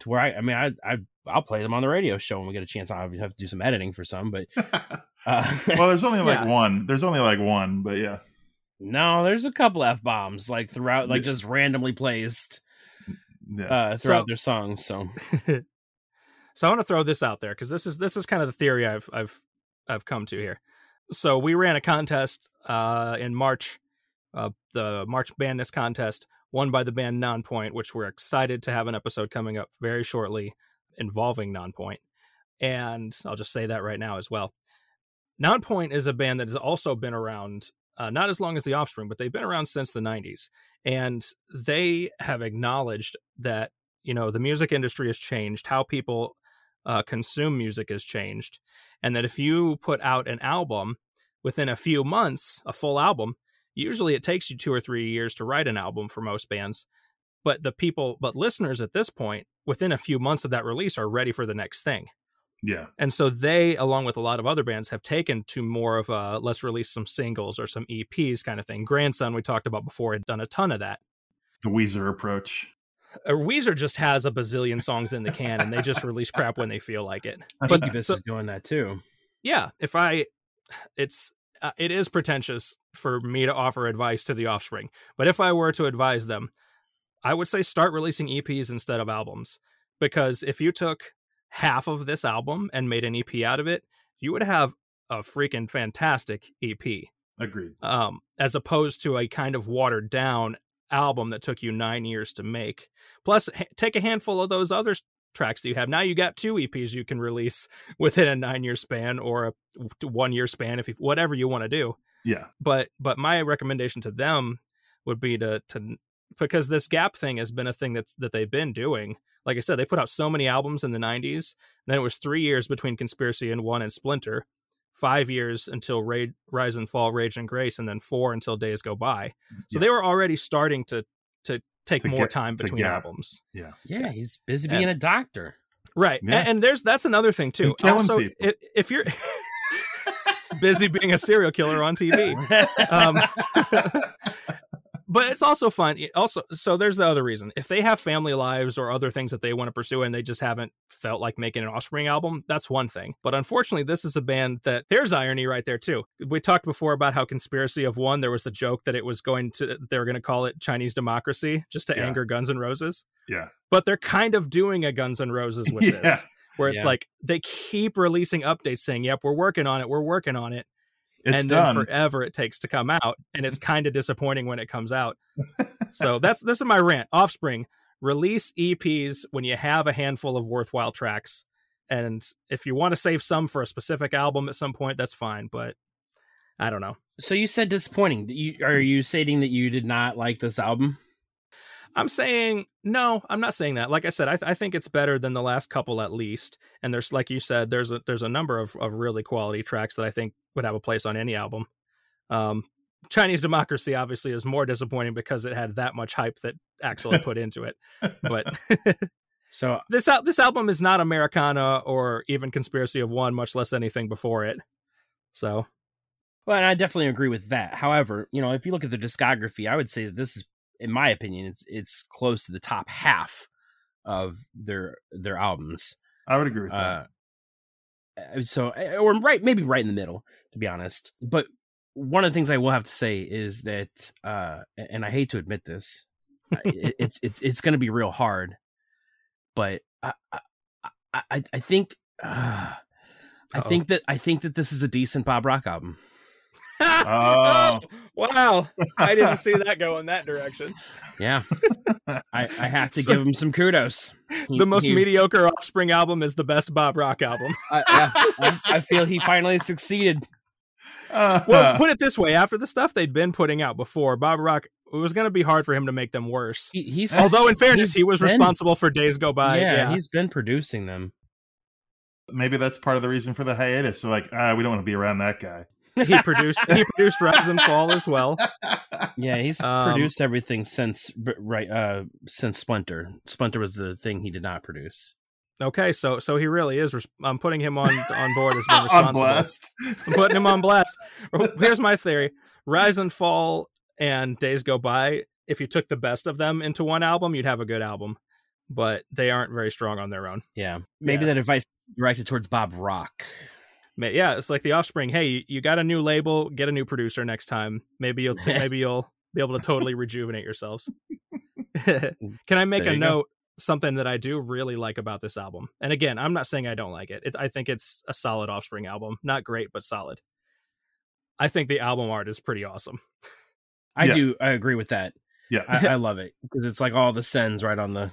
To where I, I mean, I, I, I'll play them on the radio show when we get a chance. I obviously have to do some editing for some, but uh, well, there's only like Yeah. one. There's only like one, but yeah. no, there's a couple f bombs like throughout, like Yeah. just randomly placed Yeah. uh, throughout So- their songs. So So I want to throw this out there because this is this is kind of the theory I've I've I've come to here. So we ran a contest uh, in March, uh, the March Bandness contest, won by the band Nonpoint, which we're excited to have an episode coming up very shortly involving Nonpoint. And I'll just say that right now as well. Nonpoint is a band that has also been around, uh, not as long as The Offspring, but they've been around since the 90s. And they have acknowledged that, you know, the music industry has changed, how people uh, consume music has changed, and that if you put out an album within a few months, a full album, usually it takes you two or three years to write an album for most bands. But the people, but listeners at this point, within a few months of that release, are ready for the next thing. Yeah. And so they, along with a lot of other bands, have taken to more of a let's release some singles or some EPs kind of thing. Grandson, we talked about before, had done a ton of that. The Weezer approach. Uh, Weezer just has a bazillion songs in the can, and they just release crap when they feel like it. But Incubus so, is doing that too. Yeah, if I, it's uh, it is pretentious for me to offer advice to the Offspring, but if I were to advise them, I would say start releasing EPs instead of albums because if you took half of this album and made an EP out of it, you would have a freaking fantastic EP. Agreed. Um, as opposed to a kind of watered down album that took you nine years to make. Plus, ha- take a handful of those other tracks that you have. Now you got two EPs you can release within a nine year span or a one year span, if you, whatever you want to do. Yeah. But but my recommendation to them would be to to because this gap thing has been a thing that's that they've been doing. Like I said, they put out so many albums in the '90s. Then it was three years between Conspiracy of One and Splinter, five years until Ra- Rise and Fall, Rage and Grace, and then four until Days Go By. So yeah. they were already starting to to take to more get, time between albums. Yeah, yeah, he's busy being and, a doctor, right? Yeah. And, and, there's that's another thing too. Also, if, if, you're busy being a serial killer on TV. Um, but it's also fun. Also, so there's the other reason. If they have family lives or other things that they want to pursue and they just haven't felt like making an Offspring album, that's one thing. But unfortunately, this is a band that there's irony right there too. We talked before about how Conspiracy of One, there was the joke that it was going to, they were going to call it Chinese democracy just to yeah. anger Guns N' Roses. Yeah. But they're kind of doing a Guns N' Roses with yeah. this, where it's yeah. like they keep releasing updates saying, yep, we're working on it, we're working on it it's and done. then forever it takes to come out and it's kind of disappointing when it comes out. So that's this is my rant. Offspring release eps when you have a handful of worthwhile tracks and if you want to save some for a specific album at some point that's fine but i don't know. So you said disappointing. You, are you stating that you did not like this album I'm saying no. I'm not saying that. Like I said, I, th- I, think it's better than the last couple at least. And there's, like you said, there's a there's a number of, of really quality tracks that I think would have a place on any album. Um, Chinese Democracy obviously is more disappointing because it had that much hype that had put into it. But so this al- this album is not Americana or even Conspiracy of One, much less anything before it. So well, and I definitely agree with that. However, you know, if you look at the discography, I would say that this is in my opinion, it's it's close to the top half of their their albums. I would agree with that. Uh, so, eh, or right, maybe right in the middle, to be honest. But one of the things I will have to say is that, uh, and I hate to admit this, it, it's it's it's going to be real hard, but I I I, I think. Uh, I think that I think that this is a decent Bob Rock album oh. wow. I didn't see that go in that direction. Yeah. I, I have to so, give him some kudos. He, the most he, mediocre Offspring album is the best Bob Rock album. I, I, I feel he finally succeeded. Uh, well, put it this way: after the stuff they'd been putting out before, Bob Rock, it was going to be hard for him to make them worse. He, he's although, in fairness, he was been, responsible for Days Go By. Yeah, yeah, he's been producing them. Maybe that's part of the reason for the hiatus. So, like, ah, we don't want to be around that guy he produced he produced Rise and Fall as well. Yeah, he's um, produced everything since right uh since Splinter. Splinter was the thing he did not produce. Okay, so so he really is. Res- I'm putting him on on board as being responsible. on blast. I'm putting him on blast. Here's my theory: Rise and Fall and Days Go By. If you took the best of them into one album, you'd have a good album. But they aren't very strong on their own. Yeah, maybe yeah. that advice directed towards Bob Rock yeah, it's like the Offspring. Hey, you got a new label, get a new producer next time. Maybe you'll t- maybe you'll be able to totally rejuvenate yourselves. Can I make a note? Go. Something that I do really like about this album, and again, I'm not saying I don't like it. it. I think it's a solid Offspring album, not great, but solid. I think the album art is pretty awesome. I yeah. do. I agree with that. Yeah, I, I love it because it's like all the sends right on the.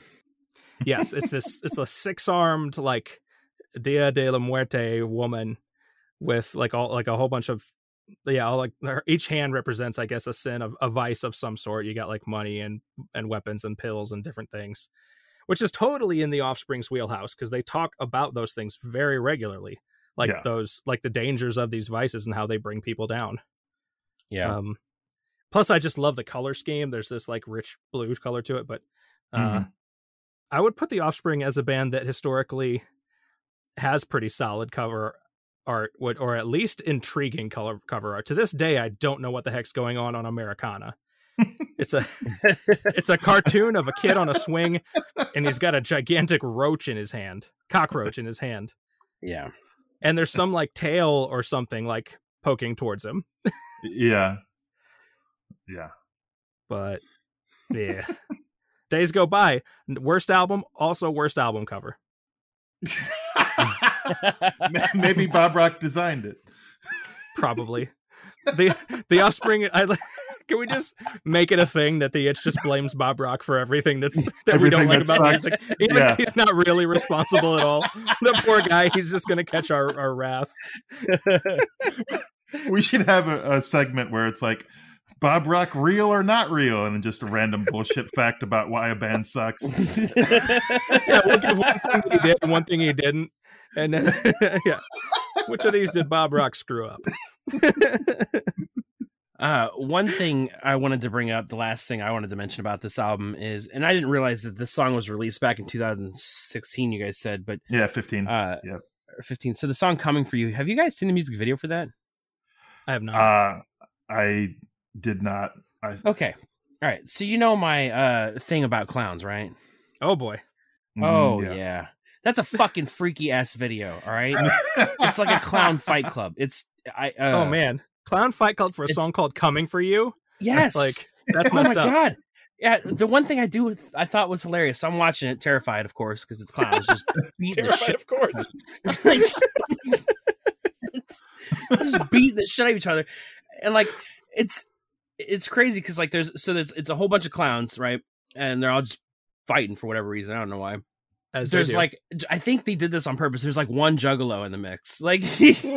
yes, it's this. It's a six armed like Dia de la Muerte woman with like all like a whole bunch of yeah like each hand represents i guess a sin of a vice of some sort you got like money and and weapons and pills and different things which is totally in the offspring's wheelhouse because they talk about those things very regularly like yeah. those like the dangers of these vices and how they bring people down yeah um plus i just love the color scheme there's this like rich blue color to it but Uh, Mhm. I would put the Offspring as a band that historically has pretty solid cover art, would or at least intriguing color cover art. To this day, I don't know what the heck's going on on Americana. it's a it's a cartoon of a kid on a swing, and he's got a gigantic roach in his hand, cockroach in his hand, yeah. and there's some like tail or something like poking towards him. Yeah. Yeah. But yeah, days go by. Worst album, also worst album cover. Maybe Bob Rock designed it. probably the the offspring i can we just make it a thing that the itch just blames bob rock for everything that's that we don't like about sucks. music even Yeah. he's not really responsible at all the poor guy he's just gonna catch our, our wrath We should have a, a segment where it's like Bob Rock real or not real, and just a random bullshit fact about why a band sucks. yeah we'll give one thing he did and one thing he didn't and then yeah which of these did bob rock screw up Uh, one thing I wanted to bring up, the last thing I wanted to mention about this album is, and I didn't realize that this song was released back in 2016. You guys said, but Yeah, fifteen. uh, Yep. 15. So the song "Coming for You." Have you guys seen the music video for that? i have not Uh, I did not. I, Okay, all right. So you know my uh thing about clowns, right? oh boy mm, oh yeah. That's a fucking freaky ass video. All right, it's like a clown fight club. It's I. Uh, oh man clown fight club for a song called coming for you yes, like that's oh my messed up god. Yeah, the one thing I do I thought was hilarious. So I'm watching it, terrified, of course, because it's clowns just beating the Terrified, shit. of course like, it's, just beating the shit out of each other, and like it's it's crazy because like there's so there's it's a whole bunch of clowns, right? And they're all just fighting for whatever reason. I don't know why. As There's like I think they did this on purpose. There's like one juggalo in the mix. Like he, he-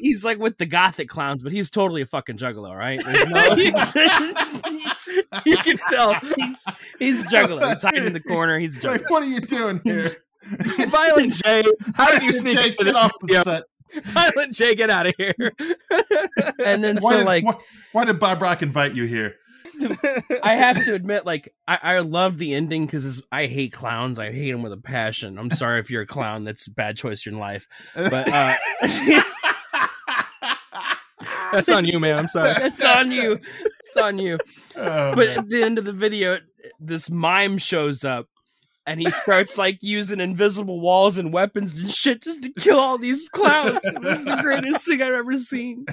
he's like with the gothic clowns, but he's totally a fucking juggalo, right? No- you can tell he's he's juggalo. He's hiding in the corner. He's like, juggalo. what are you doing here? Violent J, how did you sneak Jake, into get this off the video? set. Violent J, get out of here. And then Why, so did, like why, why did Bob Rock invite you here? I have to admit, like I, I love the ending because I hate clowns. I hate them with a passion. I'm sorry if you're a clown. That's a bad choice in life. But uh, That's on you, man. I'm sorry. it's on you. It's on you. Oh, But man. at the end of the video, this mime shows up. And he starts like using invisible walls and weapons and shit just to kill all these clowns. It was the greatest thing I've ever seen.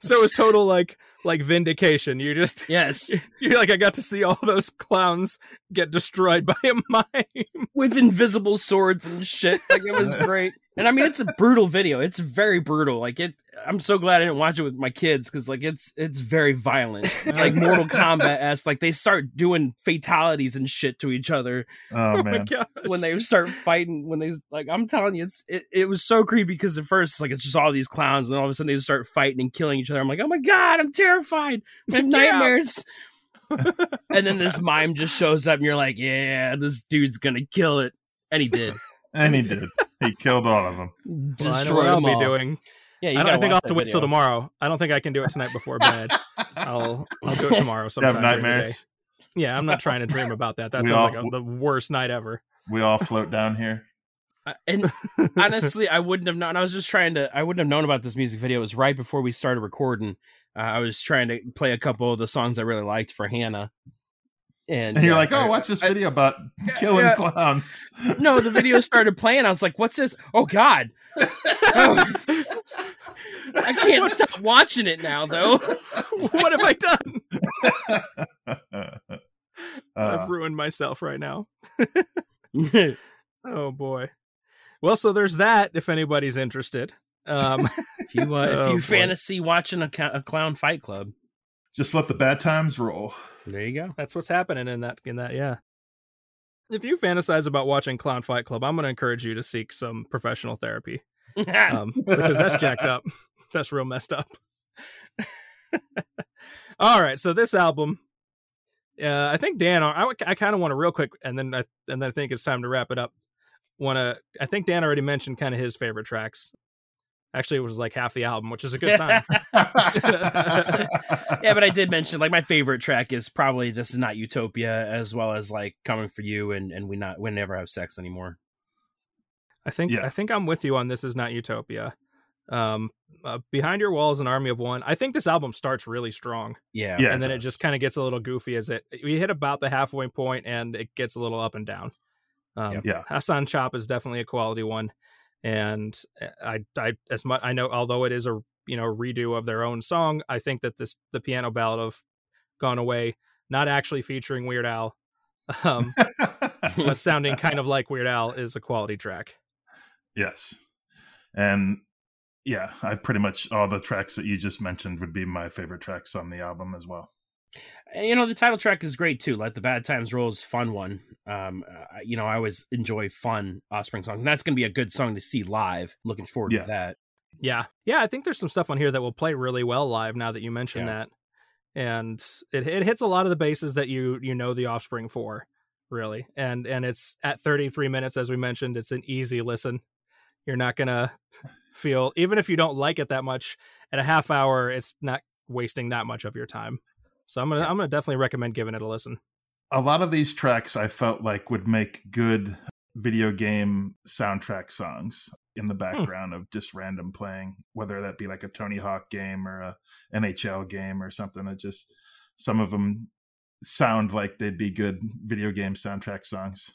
So it's total like like vindication. You just Yes, you're like I got to see all those clowns get destroyed by a mime. with invisible swords and shit. Like it was great. And I mean, it's a brutal video. It's very brutal. Like it. I'm so glad I didn't watch it with my kids because like it's it's very violent. It's like Mortal Kombat esque. Like they start doing fatalities and shit to each other oh Oh my man. gosh. when they start fighting. When they like, I'm telling you, it's it, it was so creepy because at first it's like it's just all these clowns, and then all of a sudden they just start fighting and killing each other. I'm like, oh my god, I'm terrified. I have nightmares. and then this mime just shows up, and you're like, yeah, this dude's gonna kill it, and he did. And he did. He killed all of them. Well, I know what I'll them be doing. Yeah, you I, I think I'll have to that wait till tomorrow. I don't think I can do it tonight before bed. I'll I'll do it tomorrow You have during the day. nightmares. Yeah, I'm not trying to dream about that. That We sounds all- like a, the worst night ever. We all float down here. And honestly, I wouldn't have known. I was just trying to. I wouldn't have known about this music video. It was right before we started recording. Uh, I was trying to play a couple of the songs I really liked for Hannah, and, And you're like, oh, watch this I- video about killing yeah. clowns. no, the video started playing. I was like, "What's this? Oh God!" Oh. I can't stop watching it now, though. what have I done? Uh, I've ruined myself right now. Oh boy. Well, so there's that. If anybody's interested, um, if you uh, if Oh, you boy. fantasy watching a, a clown fight club, just let the bad times roll. there you go. that's what's happening in that. In that, yeah. If you fantasize about watching Clown Fight Club, I'm going to encourage you to seek some professional therapy um, because that's jacked up. That's real messed up. All right, so this album, uh, I think Dan, I, I kind of want to real quick, and then I and then I think it's time to wrap it up. Want to? I think Dan already mentioned kind of his favorite tracks. Actually, it was like half the album, which is a good sign. yeah, but I did mention like my favorite track is probably "This Is Not Utopia," as well as like "Coming for You" and and we not we never have sex anymore. I think Yeah. I think I'm with you on this is not utopia. Um, uh, behind your walls, an army of one. I think this album starts really strong, Yeah, Yeah. and then it does. just kind of gets a little goofy as it we hit about the halfway point, and it gets a little up and down. Um, Yeah. Hassan Chop is definitely a quality one, and I I as much I know although it is a you know redo of their own song, I think that this the piano ballad of Gone Away, not actually featuring Weird Al, um, but sounding kind of like Weird Al, is a quality track. yes. And yeah, I pretty much all the tracks that you just mentioned would be my favorite tracks on the album as well. And, you know the title track is great too. Let the bad times roll is a fun one. Um, uh, you know I always enjoy fun Offspring songs, and that's gonna be a good song to see live. Looking forward Yeah. to that. Yeah. Yeah, I think there's some stuff on here that will play really well live now that you mention Yeah. that. And it it hits a lot of the bases that you you know the offspring for, really. And and it's at 33 minutes as we mentioned, it's an easy listen. You're not going to feel even if you don't like it that much at a half hour, it's not wasting that much of your time. So I'm going to I'm to definitely recommend giving it a listen. A lot of these tracks I felt like would make good video game soundtrack songs in the hmm. background of just random playing, whether that be like a Tony Hawk game or a NHL game or something. That just some of them sound like they'd be good video game soundtrack songs.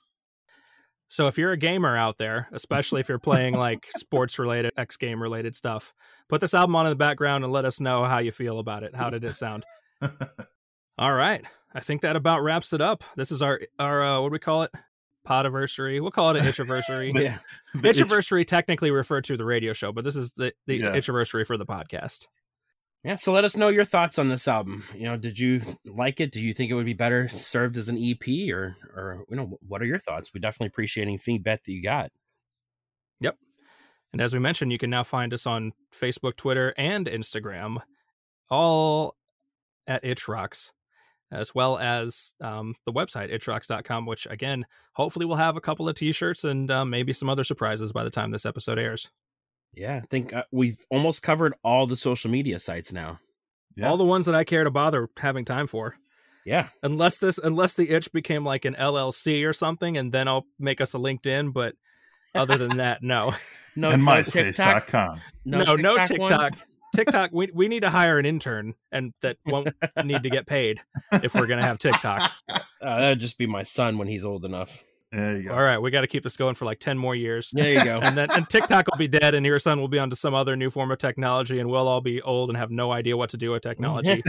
So if you're a gamer out there, especially if you're playing like sports related, X game related stuff, put this album on in the background and let us know how you feel about it. How did it sound? All right. I think that about wraps it up. This is our our uh, what do we call it? Podiversary. We'll call it an itchiversary. Yeah, The itch- itchiversary technically referred to the radio show, but this is the the Yeah. itchiversary for the podcast. yeah. So let us know your thoughts on this album. You know, did you like it? Do you think it would be better served as an EP, or or you know, what are your thoughts? We definitely appreciate any feedback that you got. Yep. And as we mentioned, you can now find us on Facebook, Twitter, and Instagram, all at Itch Rocks, as well as um, the website, itchrocks.com, which again, hopefully we'll have a couple of t shirts and um, maybe some other surprises by the time this episode airs. Yeah, I think uh, we've almost covered all the social media sites now. Yeah. All the ones that I care to bother having time for. Yeah, Unless this, unless the itch became like an LLC or something, and then I'll make us a LinkedIn. But other than that, no. no, and no TikTok, MySpace.com. no, no one? TikTok. TikTok, we we need to hire an intern, and that won't need to get paid if we're gonna have TikTok. Uh, that'd just be my son when he's old enough. There you go. All right, we got to keep this going for like ten more years, There you go. and then and TikTok will be dead, and your son will be onto some other new form of technology, and we'll all be old and have no idea what to do with technology.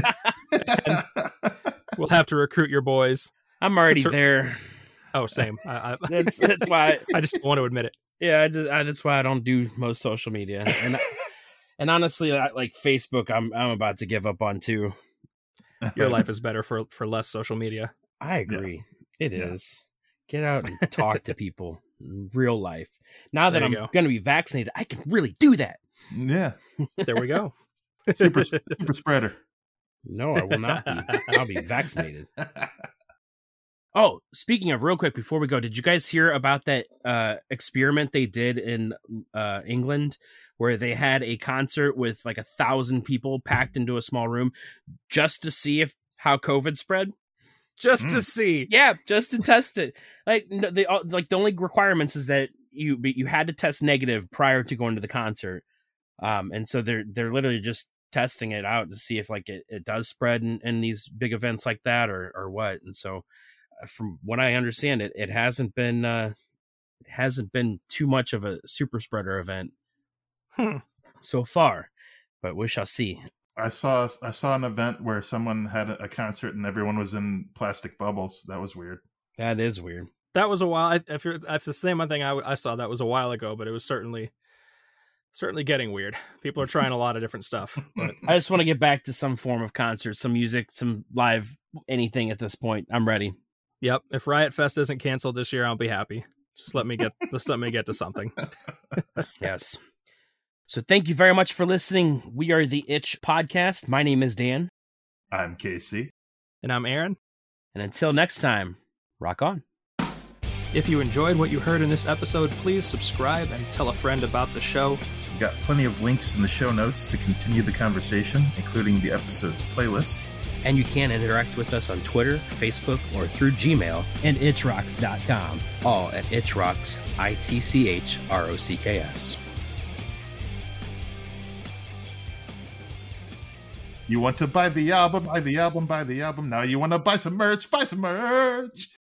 we'll have to recruit your boys. I'm already Tur- there. Oh, same. I, I, That's that's why. I just don't want to admit it. Yeah, I just, I, that's why I don't do most social media. And and honestly, I, like Facebook, I'm I'm about to give up on too. Your life is better for for less social media. I agree. It is. Yeah. Get out and talk to people in real life. Now that I'm go. going to be vaccinated, I can really do that. yeah. There we go. Super super spreader. No, I will not be. I'll be vaccinated. Oh, speaking of real quick before we go, did you guys hear about that uh experiment they did in uh England where they had a concert with like a thousand people packed into a small room just to see if how COVID spread? Just to Mm. see. Yeah, just to test it. Like no, they all- like the only requirements is that you you had to test negative prior to going to the concert. Um and so they're they're literally just testing it out to see if like it, it does spread in, in these big events like that or or what. And so uh, from what I understand it it hasn't been uh it hasn't been too much of a super spreader event Hmm. so far. But we shall see. I saw I saw an event where someone had a, a concert and everyone was in plastic bubbles. That was weird. That is weird. That was a while. If, you're, if the same thing I, I saw, that was a while ago, but it was certainly certainly getting weird. People are trying a lot of different stuff. But I just want to get back to some form of concert, some music, some live anything at this point. I'm ready. yep, if Riot Fest isn't canceled this year, I'll be happy. Just let me get just let me get to something. Yes. So thank you very much for listening. We are the Itch Podcast. My name is Dan. I'm Casey. And I'm Aaron. And until next time, rock on. If you enjoyed what you heard in this episode, please subscribe and tell a friend about the show. We've got plenty of links in the show notes to continue the conversation, including the episode's playlist. And you can interact with us on Twitter, Facebook, or through Gmail and itchrocks.com, all at itchrocks, I T C H R O C K S. You want to buy the album, buy the album, buy the album. Now you want to buy some merch, buy some merch.